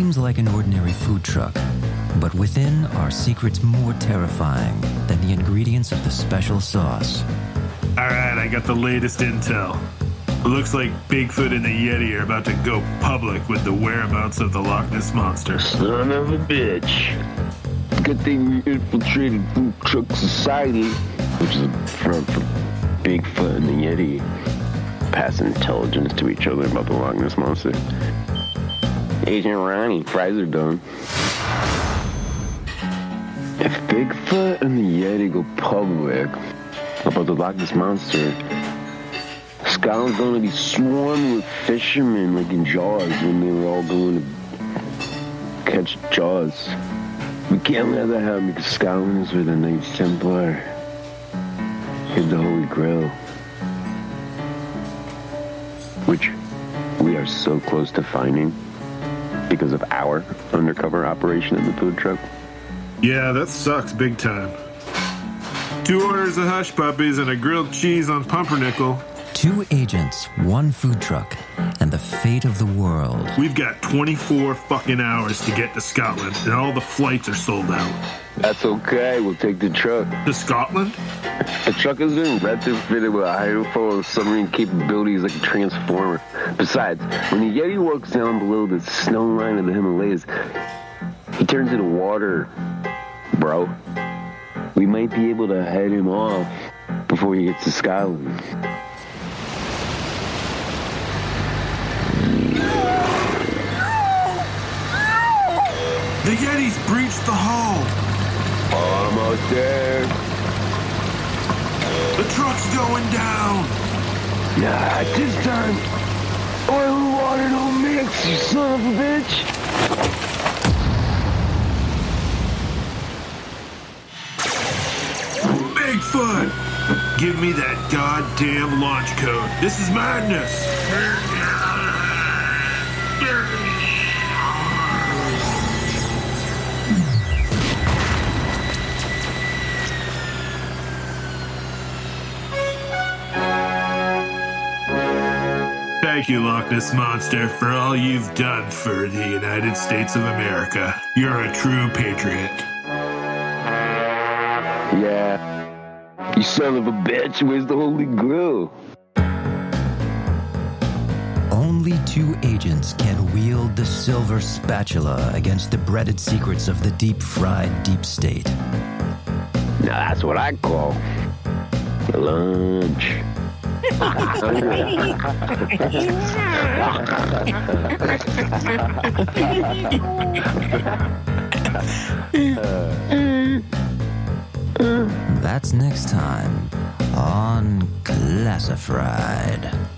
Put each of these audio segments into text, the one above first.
seems like an ordinary food truck, but within are secrets more terrifying than the ingredients of the special sauce. All right, I got the latest intel. It looks like Bigfoot and the Yeti are about to go public with the whereabouts of the Loch Ness Monster. Son of a bitch. Good thing we infiltrated Food Truck Society, which is a front for Bigfoot and the Yeti. Pass intelligence to each other about the Loch Ness Monster. Agent Ronnie, fries are done. If Bigfoot and the Yeti go public about the Loch Ness Monster, Scotland's gonna be swarming with fishermen like in Jaws when they were all going to catch Jaws. We can't let that happen because Scotland is where the Knights Templar hid the Holy Grail. Which we are so close to finding because of our undercover operation in the food truck. Yeah, that sucks big time. Two orders of hush puppies and a grilled cheese on pumpernickel. Two agents, one food truck, and the fate of the world. We've got 24 fucking hours to get to Scotland, and all the flights are sold out. That's okay, we'll take the truck. To Scotland? The truck has been retrofitted with a hydrofoil submarine capabilities like a transformer. Besides, when the Yeti walks down below the snow line of the Himalayas, he turns into water, bro. We might be able to head him off before he gets to Scotland. The Yeti's breached the hull. Almost there. The truck's going down. Nah, this time, oil and water don't mix, you son of a bitch. Bigfoot! Give me that goddamn launch code. This is madness. Thank you, Loch Ness Monster, for all you've done for the United States of America. You're a true patriot. Yeah. You son of a bitch, where's the Holy Grail? Only two agents can wield the silver spatula against the breaded secrets of the deep fried deep state. Now that's what I call lunch. That's next time on Classified.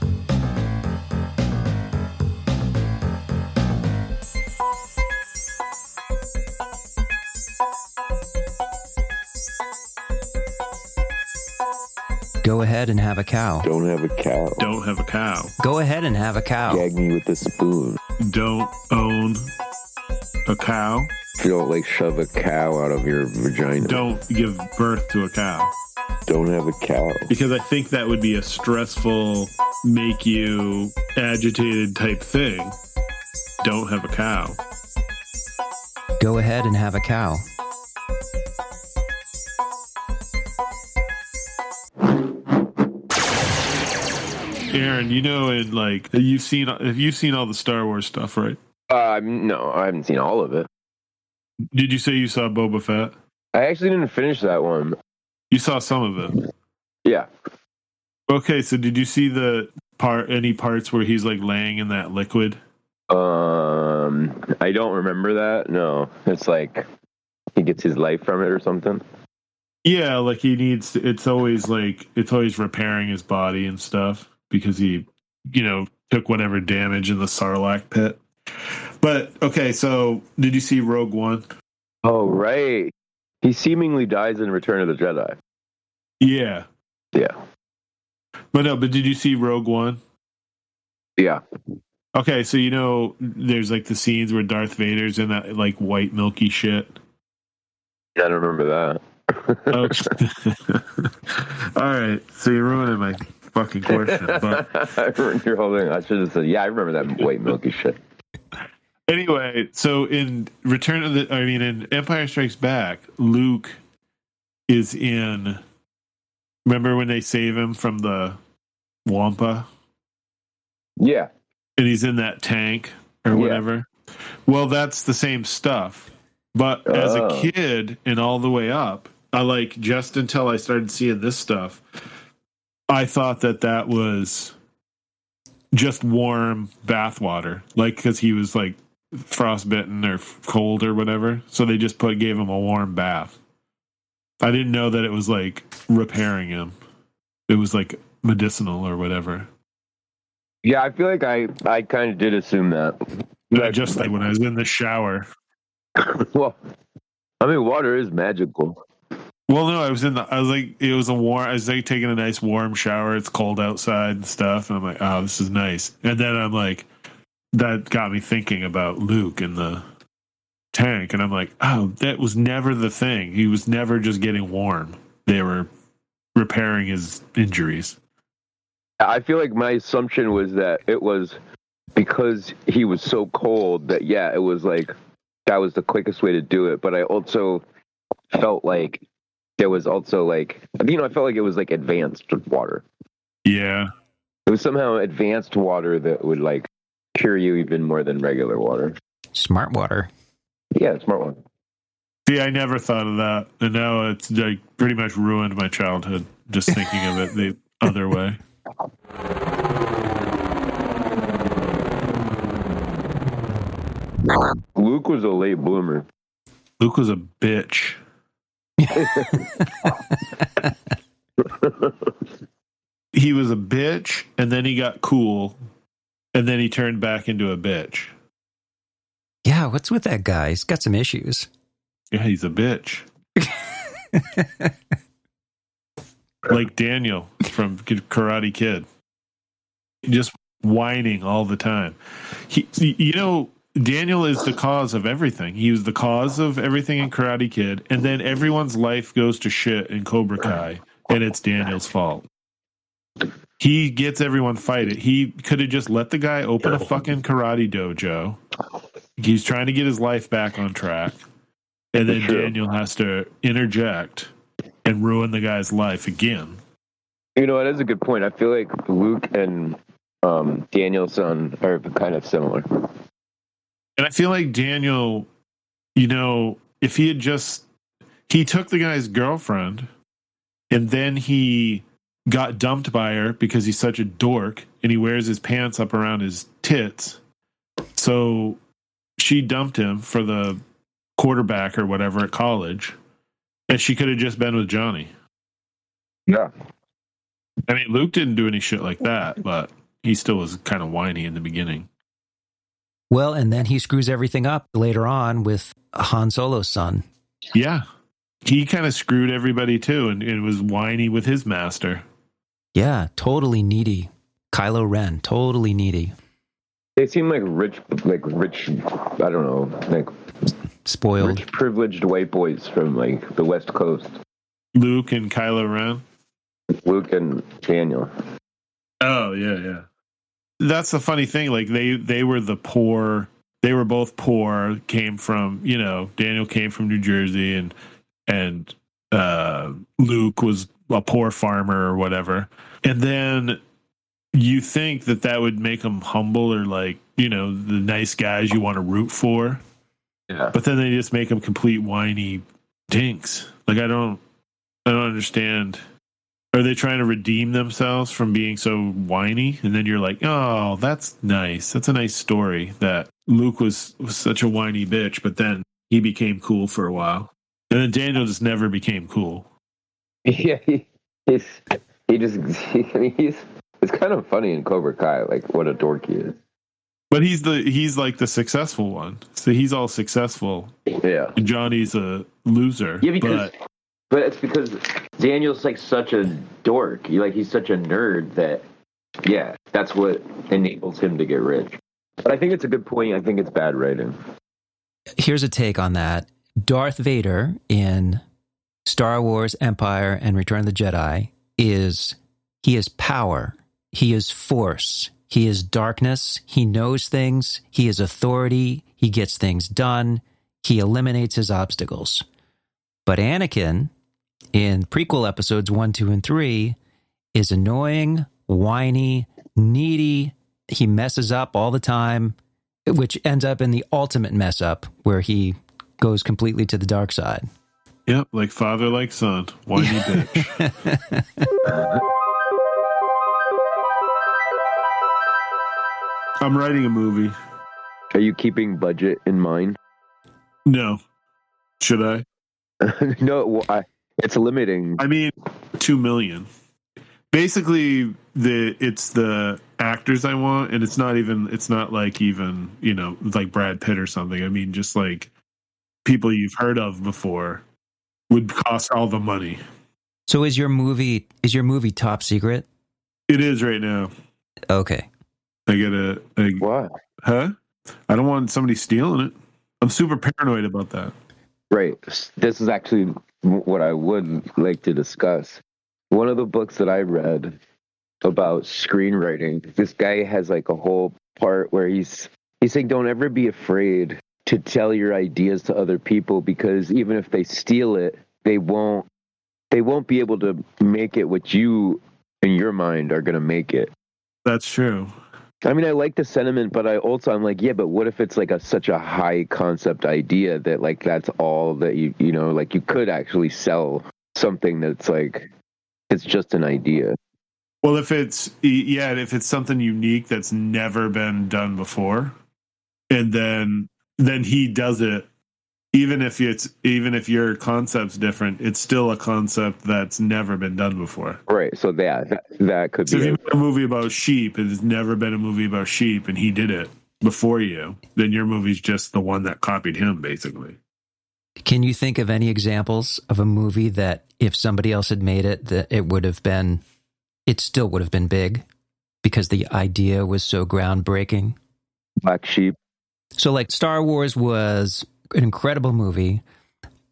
Go ahead and have a cow. Don't have a cow. Don't have a cow. Go ahead and have a cow. Gag me with a spoon. Don't own a cow. You don't like shove a cow out of your vagina. Don't give birth to a cow. Don't have a cow. Because I think that would be a stressful, make you agitated type thing. Don't have a cow. Go ahead and have a cow. Aaron, you know, in like you've seen, have you seen all the Star Wars stuff, right? Uh, no, I haven't seen all of it. Did you say you saw Boba Fett? I actually didn't finish that one. You saw some of it. Yeah. Okay, so did you see the part, any parts where he's like laying in that liquid? Um, I don't remember that. No, it's like he gets his life from it or something. Yeah, like he needs. To, it's always like it's always repairing his body and stuff because he, you know, took whatever damage in the Sarlacc pit. But okay, so did you see Rogue One? Oh, right. He seemingly dies in Return of the Jedi. Yeah, Yeah. but no. But did you see Rogue One? Yeah. Okay, so you know, there's like the scenes where Darth Vader's in that like white milky shit. Yeah, I don't remember that. Oh. All right, so you're ruining my fucking question. But I ruined your whole thing. I should have said, yeah, I remember that white milky shit. Anyway, so in Return of the, I mean, in Empire Strikes Back, Luke is in. Remember when they save him from the Wampa, Yeah. and he's in that tank or Yeah. whatever? Well, that's the same stuff. But as a Oh. kid and all the way up, I like just until I started seeing this stuff, I thought that that was just warm bath water, like because he was like frostbitten or cold or whatever. So they just put gave him a warm bath. I didn't know that it was like repairing him. It was like medicinal or whatever. Yeah, I feel like I, I kind of did assume that. I just like when I was in the shower. well, I mean, water is magical. Well, no, I was in the. I was like, it was a warm. I was like taking a nice warm shower. It's cold outside and stuff, and I'm like, oh, this is nice. And then I'm like, that got me thinking about Luke in the tank, and I'm like, oh, that was never the thing. He was never just getting warm. They were repairing his injuries. I feel like my assumption was that it was because he was so cold that, yeah, it was like that was the quickest way to do it. But I also felt like there was also like, you know, I felt like it was like advanced water. Yeah, It was somehow advanced water that would like cure you even more than regular water. Smart water. Yeah, smart one. see, I never thought of that, and now it's like pretty much ruined my childhood just thinking of it the other way. Luke was a late bloomer. Luke was a bitch. he was a bitch and then he got cool and then he turned back into a bitch. Yeah, what's with that guy? He's got some issues. Yeah, he's a bitch. like Daniel from Karate Kid. Just whining all the time. He you know Daniel is the cause of everything. He was the cause of everything in Karate Kid and then everyone's life goes to shit in Cobra Kai and it's Daniel's fault. He gets everyone fighting. He could have just let the guy open a fucking karate dojo. He's trying to get his life back on track. And then Daniel has to interject and ruin the guy's life again. You know, that is a good point. I feel like Luke and um, Daniel-san are kind of similar. And I feel like Daniel, you know, if he had just he took the guy's girlfriend and then he got dumped by her because he's such a dork and he wears his pants up around his tits. So she dumped him for the quarterback or whatever at college. And she could have just been with Johnny. Yeah. I mean, Luke didn't do any shit like that, but he still was kind of whiny in the beginning. Well, and then he screws everything up later on with Han Solo's son. Yeah. He kind of screwed everybody too and, and was whiny with his master. Yeah, totally needy. Kylo Ren, totally needy. They seem like rich, like rich, I don't know, like Spoiled. rich, privileged white boys from like the West Coast. Luke and Kylo Ren. Luke and Daniel. Oh yeah, yeah. That's the funny thing. Like they they were the poor. They were both poor. Came from you know Daniel came from New Jersey and and uh, Luke was a poor farmer or whatever. And then you think that that would make them humble or like you know the nice guys you want to root for. Yeah. But then they just make them complete whiny dinks. Like I don't, I don't understand. Are they trying to redeem themselves from being so whiny? And then you're like, oh, that's nice. That's a nice story. That Luke was, was such a whiny bitch, but then he became cool for a while, and then Daniel just never became cool. Yeah, he, he's he just I mean, he's it's kind of funny in Cobra Kai, like what a dork he is. But he's the he's like the successful one, so he's all successful. Yeah, And Johnny's a loser. yeah, because but but, it's because Daniel's like such a dork. He like he's such a nerd that yeah, that's what enables him to get rich. But I think it's a good point. I think it's bad writing. Here's a take on that. Darth Vader in Star Wars, Empire, and Return of the Jedi is he is power. he is force. He is darkness. He knows things. He is authority. He gets things done. He eliminates his obstacles. But Anakin, in prequel episodes one, two, and three, is annoying, whiny, needy. He messes up all the time, which ends up in the ultimate mess up where he goes completely to the dark side. Yep, like father, like son. Whiny bitch. I'm writing a movie. Are you keeping budget in mind? No. Should I? no, well, I, it's limiting. I mean, two million. Basically, the it's the actors I want, and it's not even it's not like even you know like Brad Pitt or something. I mean, just like people you've heard of before would cost all the money. So is your movie is your movie top secret? It is right now. Okay. I get a, a Why? huh? I don't want somebody stealing it. I'm super paranoid about that. Right. This is actually what I would like to discuss. One of the books that I read about screenwriting, this guy has like a whole part where he's he's saying don't ever be afraid to tell your ideas to other people because even if they steal it, they won't they won't be able to make it what you in your mind are going to make it. That's true. I mean, I like the sentiment, but I also I'm like, yeah, but what if it's like a such a high concept idea that like that's all that you you know like you could actually sell something that's like it's just an idea. Well, if it's yeah, if it's something unique that's never been done before, and then then he does it, even if it's even if your concept's different, it's still a concept that's never been done before. Right. So that that, that could So if be you it. make a movie about sheep and there's never been a movie about sheep, and he did it before you, then your movie's just the one that copied him, basically. Can you think of any examples of a movie that if somebody else had made it that it would have been it still would have been big because the idea was so groundbreaking? Black Sheep. So like Star Wars was an incredible movie,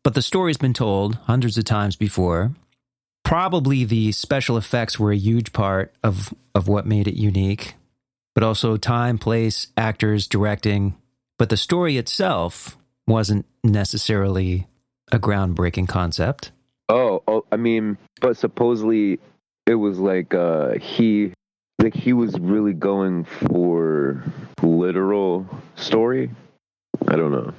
but the story's been told hundreds of times before. Probably the special effects were a huge part of of what made it unique, but also time, place, actors, directing, but the story itself wasn't necessarily a groundbreaking concept. Oh, oh, I mean, but supposedly it was like uh he like he was really going for literal story. I don't know.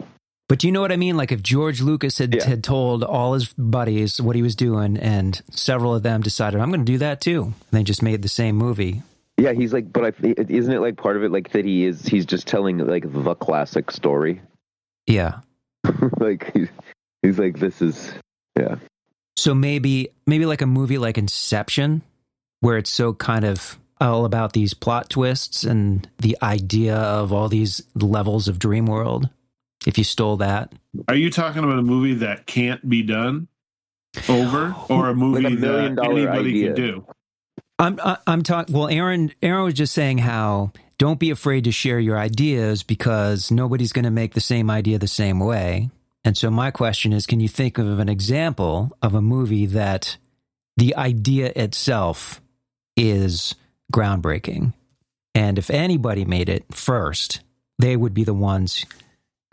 But do you know what I mean? Like if George Lucas had, Yeah. had told all his buddies what he was doing, and several of them decided, I'm going to do that too. And they just made the same movie. Yeah, he's like, but I isn't it like part of it like that he is he's just telling like the classic story. Yeah. like he's, he's like this is yeah. So maybe maybe like a movie like Inception, where it's so kind of all about these plot twists and the idea of all these levels of dream world. If you stole that, Are you talking about a movie that can't be done over, or a movie Like a that anybody idea. can do? I'm I, I'm talking. Well, Aaron Aaron was just saying how don't be afraid to share your ideas because nobody's going to make the same idea the same way. And so my question is, can you think of an example of a movie that the idea itself is groundbreaking, and if anybody made it first, they would be the ones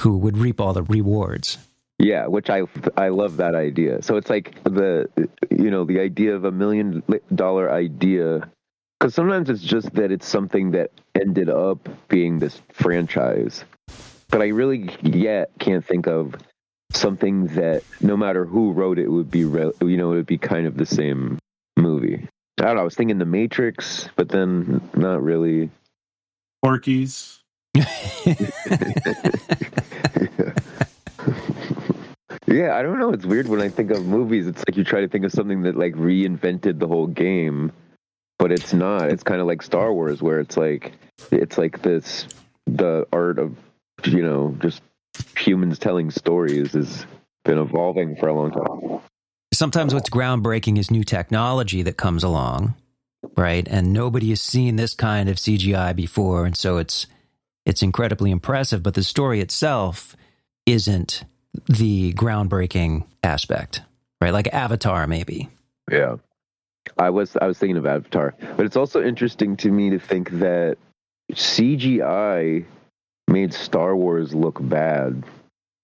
who would reap all the rewards. Yeah, which I I love that idea. So it's like the you know the idea of a million dollar idea because sometimes it's just that it's something that ended up being this franchise. But I really yet can't think of something that no matter who wrote it would be re- you know it would be kind of the same movie. I don't know. I was thinking The Matrix, but then not really. Porky's. Yeah, I don't know. It's weird when I think of movies. It's like you try to think of something that like reinvented the whole game, but it's not. It's kind of like Star Wars, where it's like it's like this the art of you know just humans telling stories has been evolving for a long time. sometimes what's groundbreaking is new technology that comes along, right? And nobody has seen this kind of CGI before, and so it's it's incredibly impressive. But the story itself isn't the groundbreaking aspect, right? Like Avatar, maybe. Yeah, I was I was thinking of Avatar, but it's also interesting to me to think that CGI made Star Wars look bad.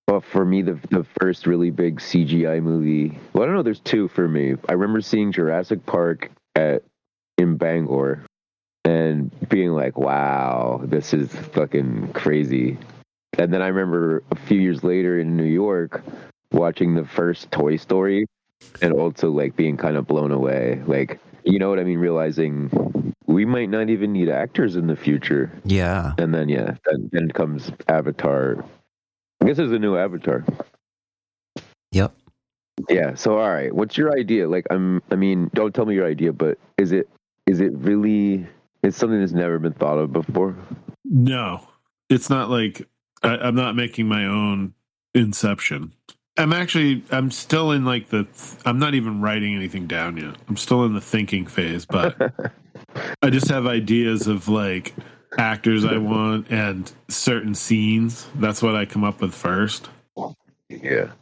But for me, the the first really big CGI movie. Well, I don't know. There's two for me. I remember seeing Jurassic Park at in Bangor, and being like, "Wow, this is fucking crazy." And then I remember a few years later in New York watching the first Toy Story and also like being kind of blown away. Like, you know what I mean? Realizing we might not even need actors in the future. Yeah. And then, yeah, then, then comes Avatar. I guess there's a new Avatar. Yep. Yeah. So, all right, what's your idea? Like, I'm. I mean, don't tell me your idea, but is it is it really? It's something that's never been thought of before. No, it's not like I, I'm not making my own Inception. I'm actually I'm still in like the I'm not even writing anything down yet. I'm still in the thinking phase, but I just have ideas of like actors I want and certain scenes. That's what I come up with first. Yeah.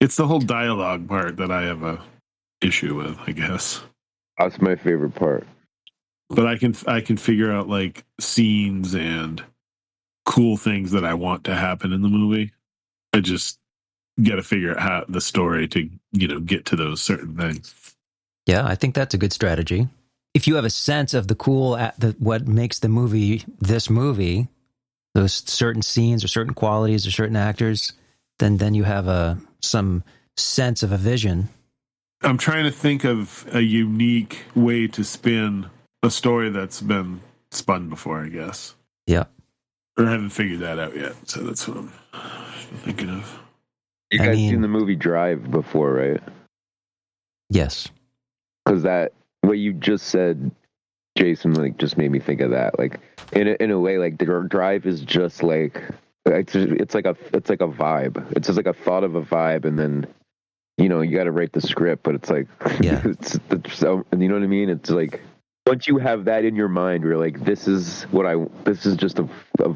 It's the whole dialogue part that I have a issue with, I guess. That's my favorite part. But I can I can figure out like scenes and cool things that I want to happen in the movie. I just got to figure out how the story to you know get to those certain things. Yeah, I think that's a good strategy. If you have a sense of the cool, at the, what makes the movie this movie, those certain scenes or certain qualities or certain actors, then then you have a some sense of a vision. I'm trying to think of a unique way to spin a story that's been spun before. I guess. Yeah. Or I haven't figured that out yet, so that's what I'm thinking of. You I guys mean- seen the movie Drive before, right? Yes. Because that what you just said, Jason, like just made me think of that. Like in a, in a way, like the Drive is just like it's it's like a it's like a vibe. It's just like a thought of a vibe, and then you know you got to write the script, but it's like Yeah. it's, it's so you know what I mean. It's like once you have that in your mind, you're like, this is what I. This is just a a,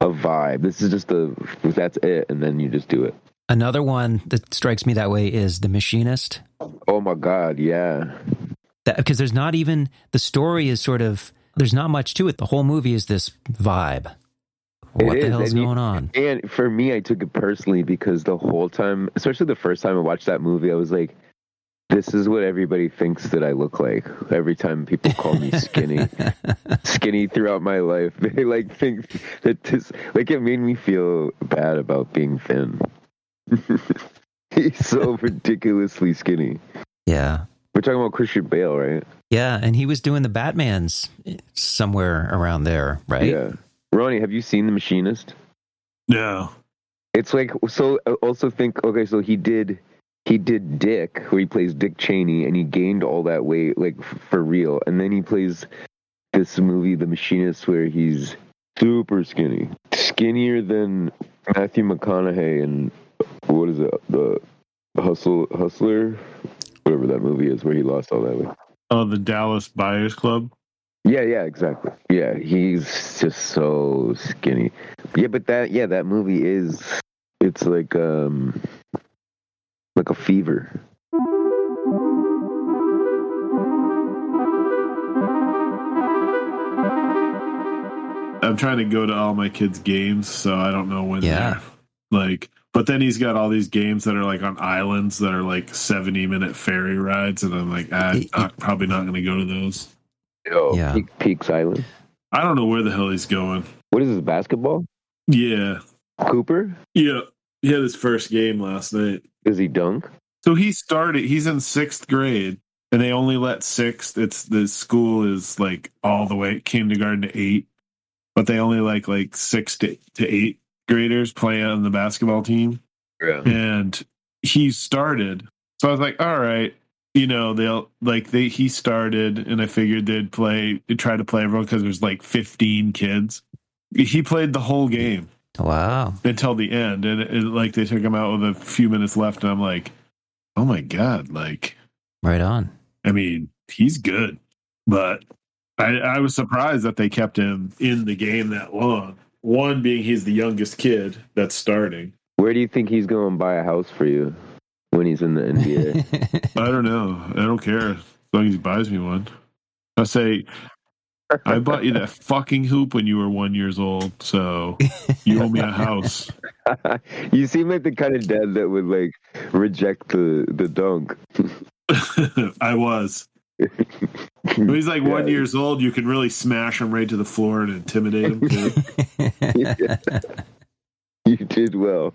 a vibe. This is just a that's it, and then you just do it. Another one that strikes me that way is The Machinist. Oh my god, yeah. Because there's not even the story is sort of there's not much to it. The whole movie is this vibe. It What the is, hell's and you- going on? And for me, I took it personally because the whole time, especially the first time I watched that movie, I was like, this is what everybody thinks that I look like. Every time people call me skinny, skinny throughout my life, they like think that this, like, it made me feel bad about being thin. He's so ridiculously skinny. Yeah. We're talking about Christian Bale, right? Yeah, and he was doing the Batman's somewhere around there, right? Yeah. Ronnie, have you seen The Machinist? No, It's like so. Also think okay. So he did he did Dick, where he plays Dick Cheney, and he gained all that weight like f- for real. And then he plays this movie, The Machinist, where he's super skinny, skinnier than Matthew McConaughey and what is it, the Hustle Hustler, whatever that movie is, where he lost all that weight. oh, the Dallas Buyers Club. Yeah, yeah, exactly. Yeah, he's just so skinny. Yeah, but that yeah, that movie is it's like um like a fever. I'm trying to go to all my kids' games, so I don't know when Yeah. they're like. But then he's got all these games that are like on islands that are like 70 minute ferry rides, and I'm like, ah, I'm not- probably not going to go to those. Oh, Yeah. Peak, Peaks Island. I don't know where the hell he's going. What is this basketball? Yeah, Cooper? yeah. He had his first game last night. Does he dunk? So he started. He's in sixth grade, and they only let sixth. It's the school is like all the way kindergarten to eight, but they only like like six to, to eight graders play on the basketball team. Yeah. and he started. So I was like, all right, you know, they'll like they he started, and I figured they'd play, they'd try to play everyone because there's like 15 kids. He played the whole game Wow. until the end, and it, like they took him out with a few minutes left, and I'm like, oh my god, like Right on. I mean, he's good, but I, I was surprised that they kept him in the game that long. One being he's the youngest kid that's starting. Where do you think he's going to buy a house for you when he's in the NBA? I don't know. I don't care. As long as he buys me one. I say, I bought you that fucking hoop when you were one years old, so you owe me a house. you seem like the kind of dad that would like reject the the dunk. I was. When he's like one years old, you can really smash him right to the floor and intimidate him too. You did well.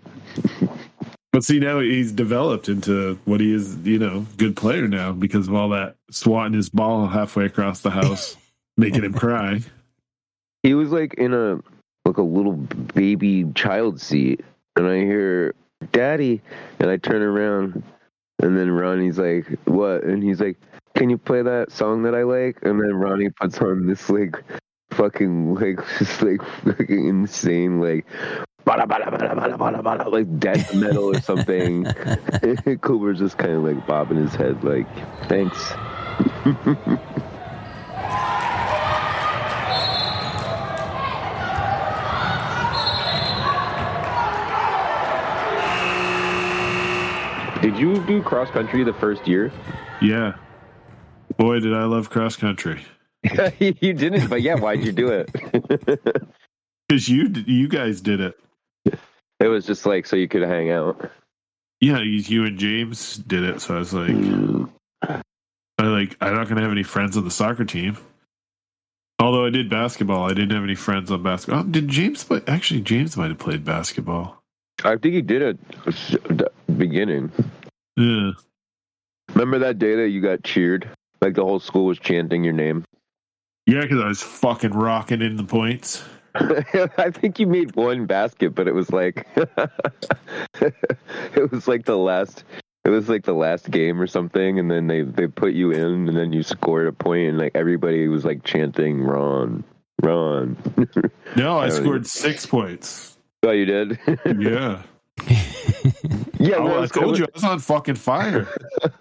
but see, now he's developed into what he is, you know, good player now because of all that swatting his ball halfway across the house, making him cry. He was like in a like a little baby child seat, and I hear "Daddy," and I turn around, and then Ronnie's like, "What?" And he's like, "Can you play that song that I like?" And then Ronnie puts on this like fucking like just like fucking insane like. Bada, bada, bada, bada, bada, bada, like death metal or something. Cooper's just kind of like bobbing his head, like, thanks. Did you do cross country the first year? Yeah. Boy, did I love cross country. you didn't, but yeah, why'd you do it? Because you you guys did it. it was just like so you could hang out. Yeah, you, you and James did it. So I was like, I like I'm not gonna have any friends on the soccer team. Although I did basketball, I didn't have any friends on basketball. Oh, did James play? Actually, James might have played basketball. I think he did it at the beginning. Yeah. Remember that day that you got cheered? Like the whole school was chanting your name. Yeah, because I was fucking rocking in the points. I think you made one basket, but it was like it was like the last it was like the last game or something, and then they they put you in, and then you scored a point, and like everybody was like chanting Ron, Ron. No, I I scored six points. Oh, you did? Yeah. yeah, Oh, no, it I told you I was on fucking fire.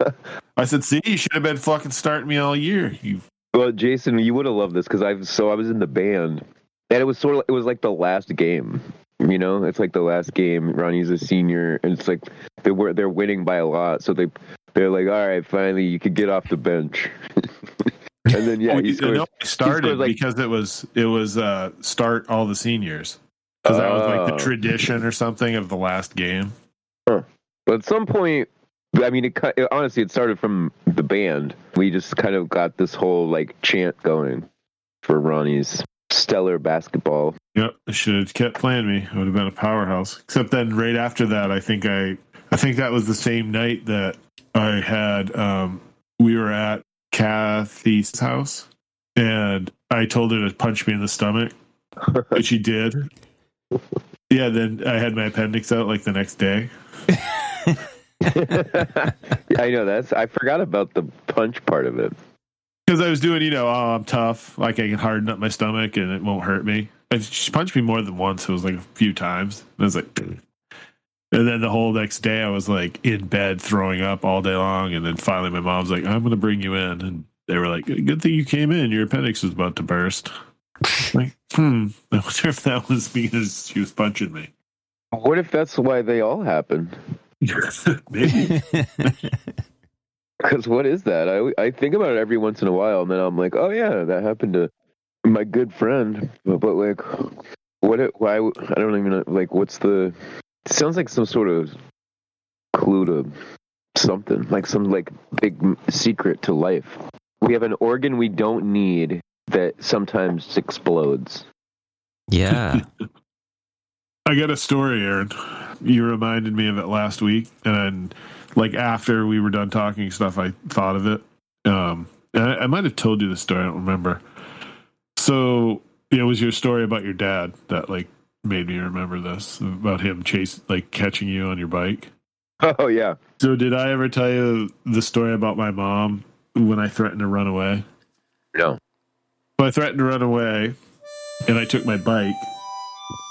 I said, see, you should have been fucking starting me all year. You Well, Jason, you would have loved this because I so I was in the band, and it was sort of it was like the last game. You know, it's like the last game. Ronnie's a senior, and it's like they were they're winning by a lot, so they they're like, all right, finally you could get off the bench. and then yeah, Oh, he know, I started scored, like- because it was it was uh start all the seniors because that was like the Oh. tradition or something of the last game. But at some point, I mean, it, it honestly it started from the band. We just kind of got this whole like chant going for Ronnie's stellar basketball. Yep, I should have kept playing me. I would have been a powerhouse. Except then, right after that, I think I I think that was the same night that I had um we were at Kathy's house and I told her to punch me in the stomach, which she did. Yeah, then I had my appendix out like the next day. I know that's. I forgot about the punch part of it. Because I was doing, you know, oh, I'm tough. Like I can harden up my stomach and it won't hurt me. And she punched me more than once. It was like a few times. And I was like, and then the whole next day I was like in bed throwing up all day long. And then finally my mom's like, I'm going to bring you in. And they were like, good thing you came in. Your appendix was about to burst. Like, hmm. I wonder if that was because she was punching me. What if that's why they all happened? Maybe. Because what is that? I I think about it every once in a while, and then I'm like, oh yeah, that happened to my good friend. But, but like, what? It, why? I don't even know. Like, what's the? It sounds like some sort of clue to something, like some like big secret to life. We have an organ we don't need that sometimes explodes. yeah. I got a story, Aaron. You reminded me of it last week, and like after we were done talking stuff, I thought of it. Um, and I, I might have told you the story. I don't remember. So it was your story about your dad that like made me remember this about him chase like catching you on your bike. Oh yeah. So did I ever tell you the story about my mom when I threatened to run away? No. So I threatened to run away, and I took my bike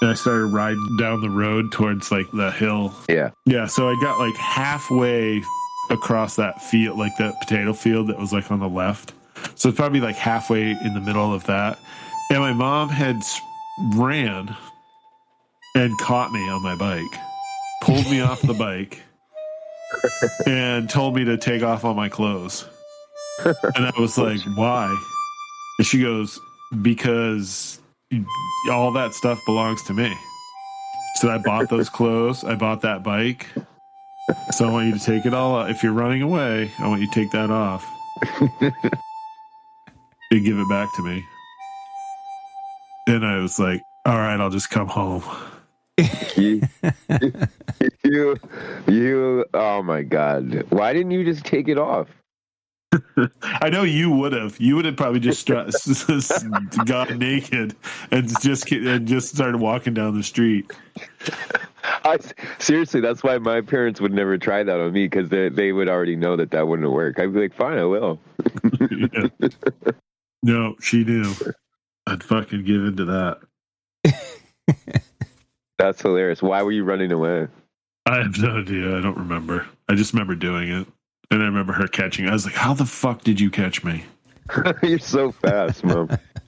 and I started riding down the road towards like the hill. Yeah. Yeah, so I got like halfway across that field, like that potato field that was like on the left. So it's probably like halfway in the middle of that. And my mom had ran and caught me on my bike, pulled me off the bike, and told me to take off all my clothes. and I was like, why? And she goes, because all that stuff belongs to me. So I bought those clothes. I bought that bike. So I want you to take it all. Off. If you're running away, I want you to take that off and give it back to me. And I was like, all right, I'll just come home. you, you, you, oh my god! Why didn't you just take it off? I know you would have. You would have probably just stru- got naked and just and just started walking down the street. I, seriously, that's why my parents would never try that on me because they they would already know that that wouldn't work. I'd be like, fine, I will. yeah. No, she knew. I'd fucking give into that. That's hilarious. Why were you running away? I have no idea. I don't remember. I just remember doing it. And I remember her catching. I was like, "How the fuck did you catch me?" You're so fast, mom.